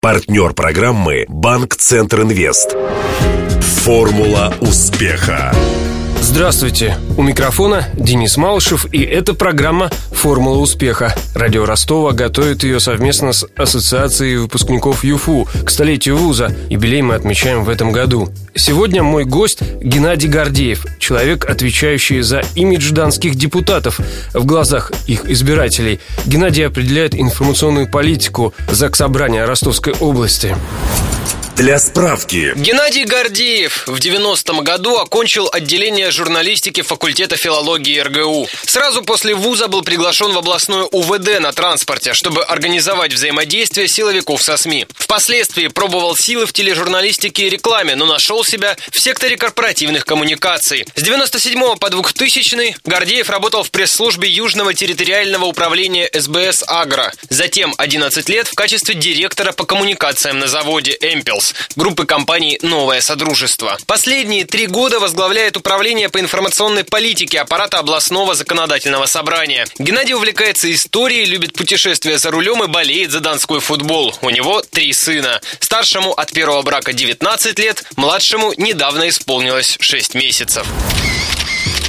Партнер программы «Банк Центр Инвест». Формула успеха. Здравствуйте! У микрофона Денис Малышев, и это программа «Формула успеха». Радио Ростова готовит ее совместно с Ассоциацией выпускников ЮФУ к столетию вуза. Юбилей мы отмечаем в этом году. Сегодня мой гость Геннадий Гордеев, человек, отвечающий за имидж данских депутатов в глазах их избирателей. Геннадий определяет информационную политику Заксобрания Ростовской области. Для справки. Геннадий Гордеев в 90-м году окончил отделение журналистики факультета филологии РГУ. Сразу после вуза был приглашен в областное УВД на транспорте, чтобы организовать взаимодействие силовиков со СМИ. Впоследствии пробовал силы в тележурналистике и рекламе, но нашел себя в секторе корпоративных коммуникаций. С 97 по 2000 Гордеев работал в пресс-службе Южного территориального управления СБС «Агро». Затем 11 лет в качестве директора по коммуникациям на заводе «Эмпелс» группы компаний «Новое Содружество». Последние три года возглавляет управление по информационной политике аппарата областного законодательного собрания. Геннадий увлекается историей, любит путешествия за рулем и болеет за донской футбол. У него три сына. Старшему от первого брака 19 лет, младшему недавно исполнилось 6 месяцев.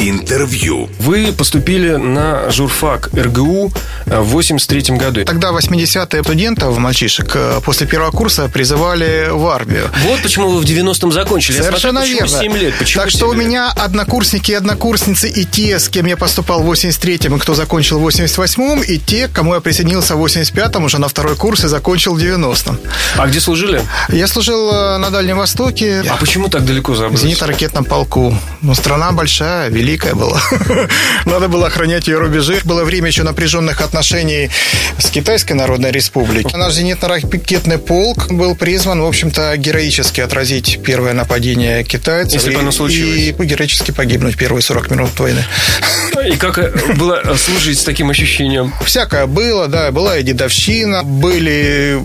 Интервью. Вы поступили на журфак РГУ в 83 году. Тогда 80-е студентов, мальчишек, э, после первого курса призывали в армию. Вот почему вы в 90-м закончили. Совершенно смотрю, верно. 7 лет. Почему так что 7 у лет? меня однокурсники и однокурсницы и те, с кем я поступал в 83-м, и кто закончил в 88-м, и те, к кому я присоединился в 85-м, уже на второй курс и закончил в 90-м. А где служили? Я служил э, на Дальнем Востоке. А почему так далеко В забрались? зенитно-ракетном полку. Ну, страна большая, великая была. Надо было охранять ее рубежи. Было время еще напряженных отношений с Китайской Народной Республикой. Наш зенитно-ракетный полк был призван, в общем-то, героически отразить первое нападение китайцев. Если бы и- оно случилось. И героически погибнуть первые 40 минут войны. И как э, было служить с таким ощущением? Всякое было, да, была и дедовщина, были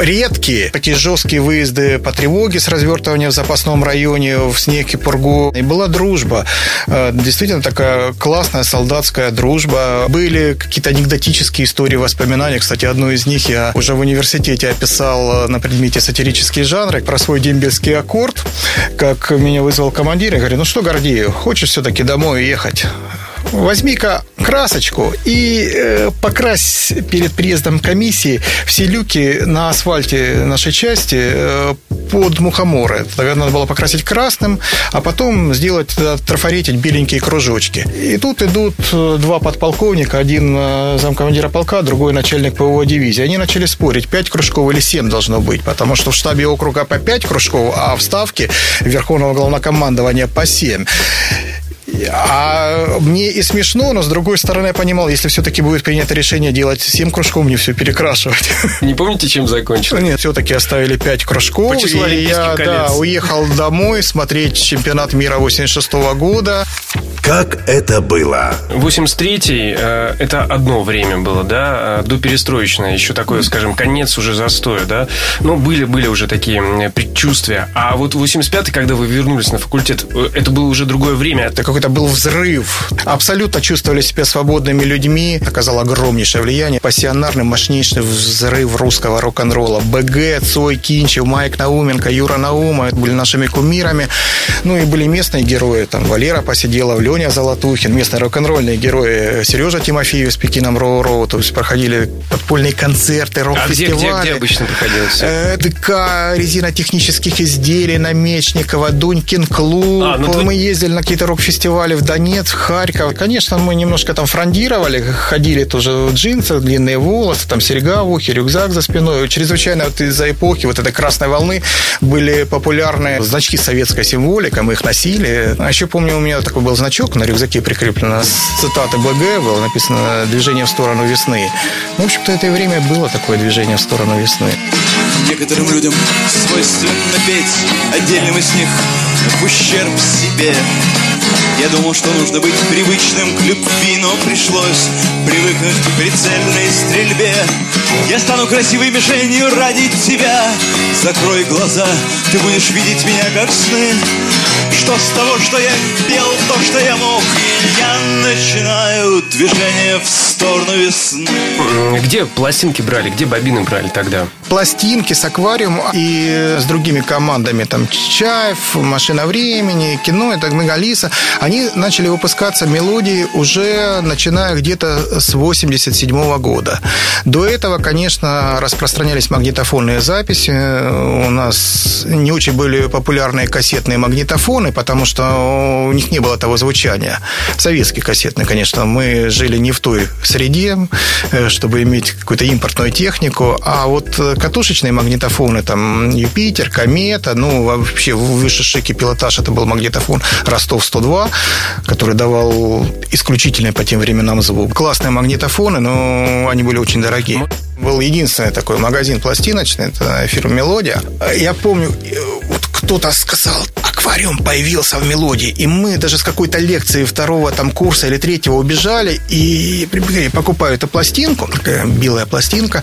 редкие такие жесткие выезды по тревоге с развертыванием в запасном районе в снег и пургу. И была дружба, Э, действительно такая классная солдатская дружба. Были какие-то анекдотические истории, воспоминания. Кстати, одну из них я уже в университете описал э, на предмете сатирические жанры про свой дембельский аккорд, как меня вызвал командир и говорит, ну что, Гордеев, хочешь все-таки домой ехать? Возьми-ка красочку и э, покрась перед приездом комиссии все люки на асфальте нашей части э, под мухоморы. Тогда надо было покрасить красным, а потом сделать, э, трафаретить беленькие кружочки. И тут идут э, два подполковника, один э, замкомандира полка, другой начальник ПВО дивизии. Они начали спорить, 5 кружков или 7 должно быть, потому что в штабе округа по 5 кружков, а в ставке Верховного главнокомандования по 7. А мне и смешно, но с другой стороны я понимал, если все-таки будет принято решение делать 7 кружков, мне все перекрашивать. Не помните, чем закончил? Нет, все-таки оставили 5 кружков. По числу и я колец. да, уехал домой смотреть чемпионат мира 86 года. Как это было? 83-й э, это одно время было, да, э, до перестроечное, еще такое, скажем, конец уже застоя, да. Но были, были уже такие предчувствия. А вот 85-й, когда вы вернулись на факультет, э, это было уже другое время. Это какой-то был взрыв. Абсолютно чувствовали себя свободными людьми. Оказал огромнейшее влияние. Пассионарный, мощнейший взрыв русского рок-н-ролла. БГ, Цой, Кинчев, Майк Науменко, Юра Наума. Это были нашими кумирами. Ну и были местные герои. Там Валера Посиделов, Леня Золотухин. Местные рок-н-ролльные герои. Сережа Тимофеев с Пекином Роу-Роу. То есть проходили подпольные концерты, А где, рок-фестивали. где, где обычно проходилось? Э, ДК резинотехнических изделий Намечникова, Дунькин клуб. А, ну ты- Мы ездили на какие-то рок-фестивали в Донецк, Харьков. Конечно, мы немножко там фрондировали, ходили тоже в джинсах, длинные волосы, там серьга в ухе, рюкзак за спиной. Чрезвычайно вот из-за эпохи вот этой красной волны были популярны значки советской символикой, мы их носили. А еще помню, у меня такой был значок на рюкзаке прикреплено с цитаты БГ, было написано «Движение в сторону весны». Ну, в общем-то, это и время было такое движение в сторону весны. Некоторым людям свойственно петь Отдельным из них в ущерб себе Я думал, что нужно быть привычным к любви Но пришлось привыкнуть к прицельной стрельбе Я стану красивой мишенью ради тебя Закрой глаза, ты будешь видеть меня как сны Что с того, что я пел то, что я мог я начинаю движение в сторону весны Где пластинки брали, где бобины брали тогда? Пластинки с аквариум и с другими командами, там Чаев, Машина времени, кино, это Мегалиса, они начали выпускаться мелодии уже начиная где-то с 87 года. До этого, конечно, распространялись магнитофонные записи. У нас не очень были популярные кассетные магнитофоны, потому что у них не было того звучания. Советские кассетные, конечно. Мы жили не в той среде, э, чтобы иметь какую-то импортную технику, а вот катушечные магнитофоны, там, Юпитер, Комета, ну, вообще высший шики пилотаж, это был магнитофон Ростов-102, который давал исключительный по тем временам звук. Классные магнитофоны, но они были очень дорогие. Был единственный такой магазин пластиночный, это фирма «Мелодия». Я помню, э, вот кто-то сказал, аквариум появился в мелодии. И мы даже с какой-то лекции второго там курса или третьего убежали и покупаю эту пластинку, такая белая пластинка,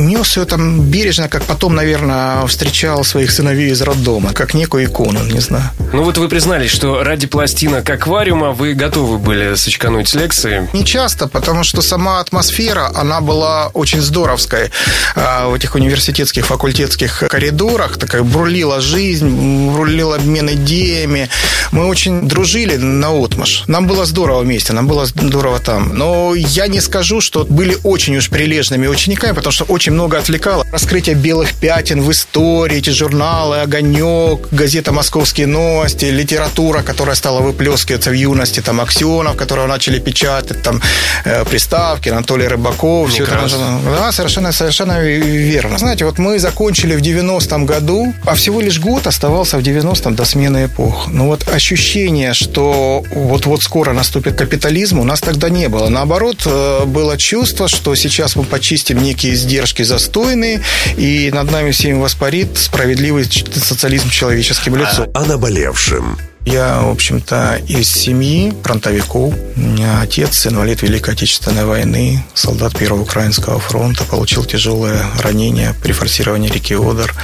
нес ее там бережно, как потом, наверное, встречал своих сыновей из роддома, как некую икону, не знаю. Ну вот вы признались, что ради пластинок аквариума вы готовы были сочкануть лекции? Не часто, потому что сама атмосфера, она была очень здоровской а, в этих университетских факультетских коридорах, такая бурлила жизнь, бурлил обмен идеями. Мы очень дружили на отмаш. Нам было здорово вместе, нам было здорово там. Но я не скажу, что были очень уж прилежными учениками, потому что очень много отвлекало. Раскрытие белых пятен в истории, эти журналы «Огонек», газета «Московские новости», литература, которая стала выплескиваться в юности, там Аксенов, которого начали печатать, там э, приставки, Анатолий Рыбаков. Все это, да, совершенно, совершенно верно. Знаете, вот мы закончили в 90-м году, а всего лишь год оставался в 90-м до смены эпох. Но вот ощущение, что вот-вот скоро наступит капитализм, у нас тогда не было. Наоборот, э, было чувство, что сейчас мы почистим некие издержки застойные, и над нами всеми воспарит справедливый социализм человеческим лицом. А о наболевшем. Я, в общем-то, из семьи фронтовиков. У меня отец, инвалид Великой Отечественной войны, солдат Первого Украинского фронта, получил тяжелое ранение при форсировании реки Одер.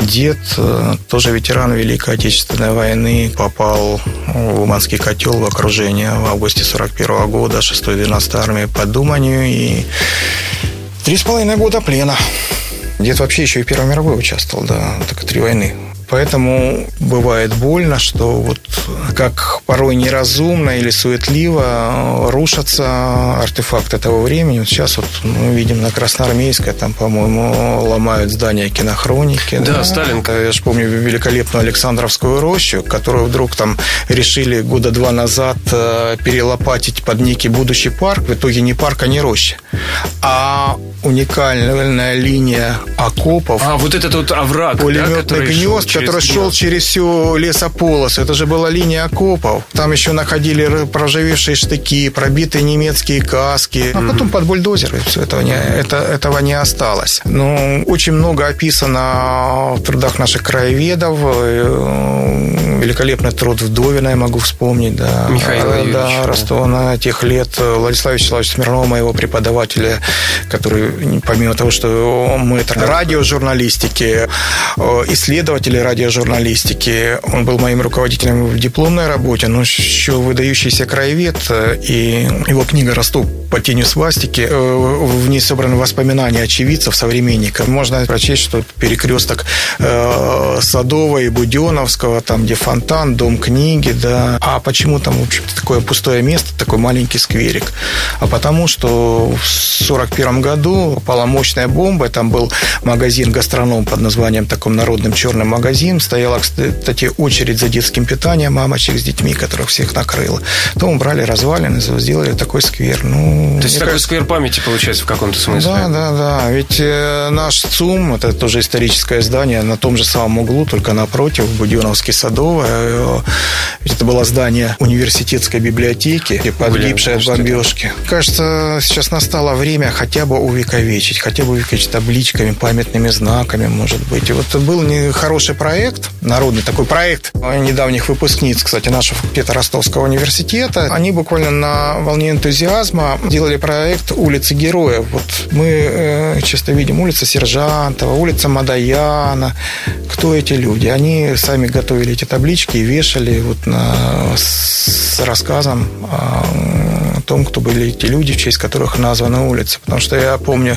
Дед, э, тоже ветеран Великой Отечественной войны, попал в Уманский котел в окружение в августе 41 года 6-12 армии по Думанию и три с половиной года плена. Дед вообще еще и Первой мировой участвовал, да, так три войны Поэтому бывает больно, что вот как порой неразумно или суетливо рушатся артефакты того времени. Вот сейчас вот мы видим на Красноармейской, там, по-моему, ломают здание кинохроники. Да, да. Сталин. Я же помню великолепную Александровскую рощу, которую вдруг там решили года два назад э, перелопатить под некий будущий парк. В итоге не парк, а не роща. А уникальная линия окопов. А, вот этот вот овраг, пулеметный да, гнезд, который шел через всю лесополосу. Это же была линия окопов. Там еще находили проживевшие штыки, пробитые немецкие каски. А потом под бульдозеры все этого не, это, этого не осталось. Ну, очень много описано в трудах наших краеведов. Э, великолепный труд Вдовина я могу вспомнить. Да. Михаил Да, да Ростова на тех лет. Владислава Вячеславовича Смирнова, моего преподавателя, который, помимо того, что мы это радиожурналистики, э, исследователи радиожурналистики. Он был моим руководителем в дипломной работе, но еще выдающийся краевед. И его книга «Ростов по тенью свастики». Э, в ней собраны воспоминания очевидцев, современников. Можно прочесть, что перекресток э, Садового и Буденовского, там, где фонтан, дом книги, да. А почему там, в общем-то, такое пустое место, такой маленький скверик? А потому, что в 1941 году попала мощная бомба, там был магазин гастроном под названием таком народным черным магазин, стояла, кстати, очередь за детским питанием мамочек с детьми, которых всех накрыло. Потом брали развалины, сделали такой сквер. Ну, То есть такой кажется... сквер памяти получается в каком-то смысле? Да, да, да. Ведь э, наш ЦУМ, это тоже историческое здание, на том же самом углу, только напротив, Буденовский садовое. Э, это было здание университетской библиотеки, погибшее от бомбежки. Кажется, сейчас настало время хотя бы увековечить, хотя бы увековечить табличками, памятными знаками, может быть. И вот был не хороший проект, народный такой проект недавних выпускниц, кстати, нашего факультета Ростовского университета. Они буквально на волне энтузиазма делали проект «Улицы героев». Вот мы э, часто видим улица Сержантова, улица Мадаяна. Кто эти люди? Они сами готовили эти таблички и вешали вот на, с рассказом о том, кто были эти люди, в честь которых названа улица. Потому что я помню,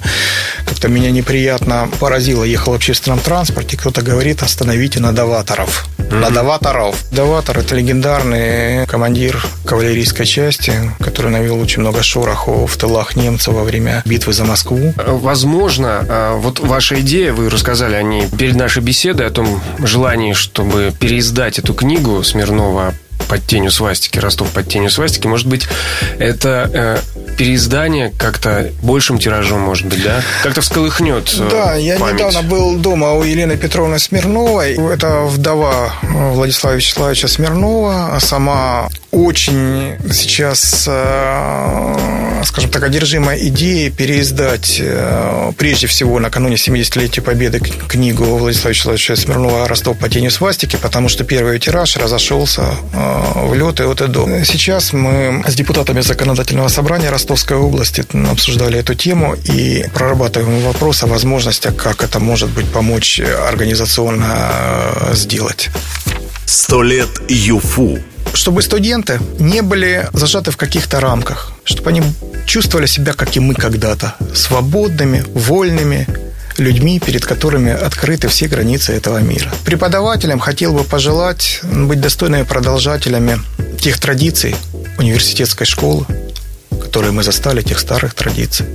как-то меня неприятно поразило. Ехал в общественном транспорте, кто-то говорит, остановите надаваторов. Mm-hmm. Надаваторов. Даватор – это легендарный командир кавалерийской части, который навел очень много шороху в тылах немцев во время битвы за Москву. Возможно, а, вот ваша идея, вы рассказали о ней перед нашей беседой, о том желании, чтобы переиздать эту книгу Смирнова под тенью свастики, Ростов под тенью свастики, может быть, это э, переиздание как-то большим тиражом, может быть, да? Как-то всколыхнет э, Да, я память. недавно был дома у Елены Петровны Смирновой. Это вдова Владислава Вячеславовича Смирнова, а сама очень сейчас, э, скажем так, одержима идеей переиздать, э, прежде всего, накануне 70-летия Победы книгу Владислава Вячеславовича Смирнова «Ростов по тени свастики», потому что первый тираж разошелся в лед и от и до. Сейчас мы с депутатами законодательного собрания Ростовской области обсуждали эту тему и прорабатываем вопрос о возможности, как это может быть помочь организационно э, сделать. Сто лет ЮФУ чтобы студенты не были зажаты в каких-то рамках, чтобы они чувствовали себя, как и мы когда-то, свободными, вольными, людьми, перед которыми открыты все границы этого мира. Преподавателям хотел бы пожелать быть достойными продолжателями тех традиций университетской школы, которые мы застали, тех старых традиций.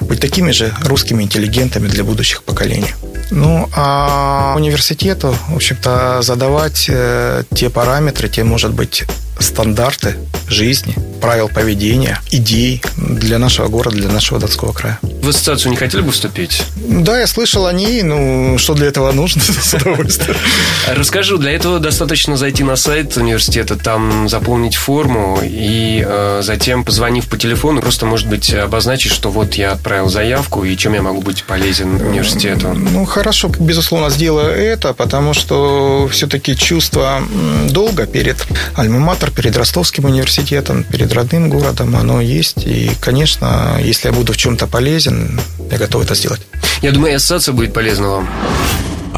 Быть такими же русскими интеллигентами для будущих поколений. Ну, а университету, в общем-то, задавать э, те параметры, те, может быть, стандарты жизни, правил поведения, идей для нашего города, для нашего Донского края. В ассоциацию не хотели бы вступить? Да, я слышал о ней. Ну, что для этого нужно, с удовольствием. Расскажу, для этого достаточно зайти на сайт университета, там заполнить форму и э, затем, позвонив по телефону, просто, может быть, обозначить, что вот я отправил заявку и чем я могу быть полезен университету. Ну, хорошо, безусловно, сделаю это, потому что все-таки чувство долга перед Альма-Матер, перед Ростовским университетом, перед родным городом, оно есть. И, конечно, если я буду в чем-то полезен, я готов это сделать. Я думаю, ассоциация будет полезна вам.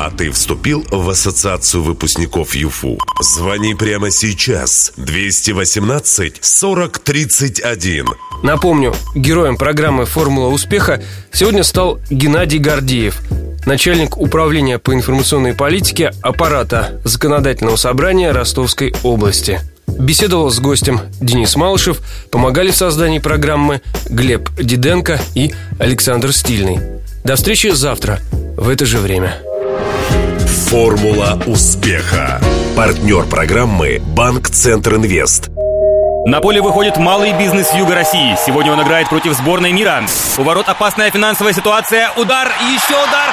А ты вступил в ассоциацию выпускников ЮФУ? Звони прямо сейчас. 218 40 31. Напомню, героем программы «Формула успеха» сегодня стал Геннадий Гордеев, начальник управления по информационной политике аппарата Законодательного собрания Ростовской области. Беседовал с гостем Денис Малышев, помогали в создании программы Глеб Диденко и Александр Стильный. До встречи завтра в это же время. Формула успеха. Партнер программы Банк Центр Инвест. На поле выходит малый бизнес Юга России. Сегодня он играет против сборной мира. У ворот опасная финансовая ситуация. Удар и еще удар.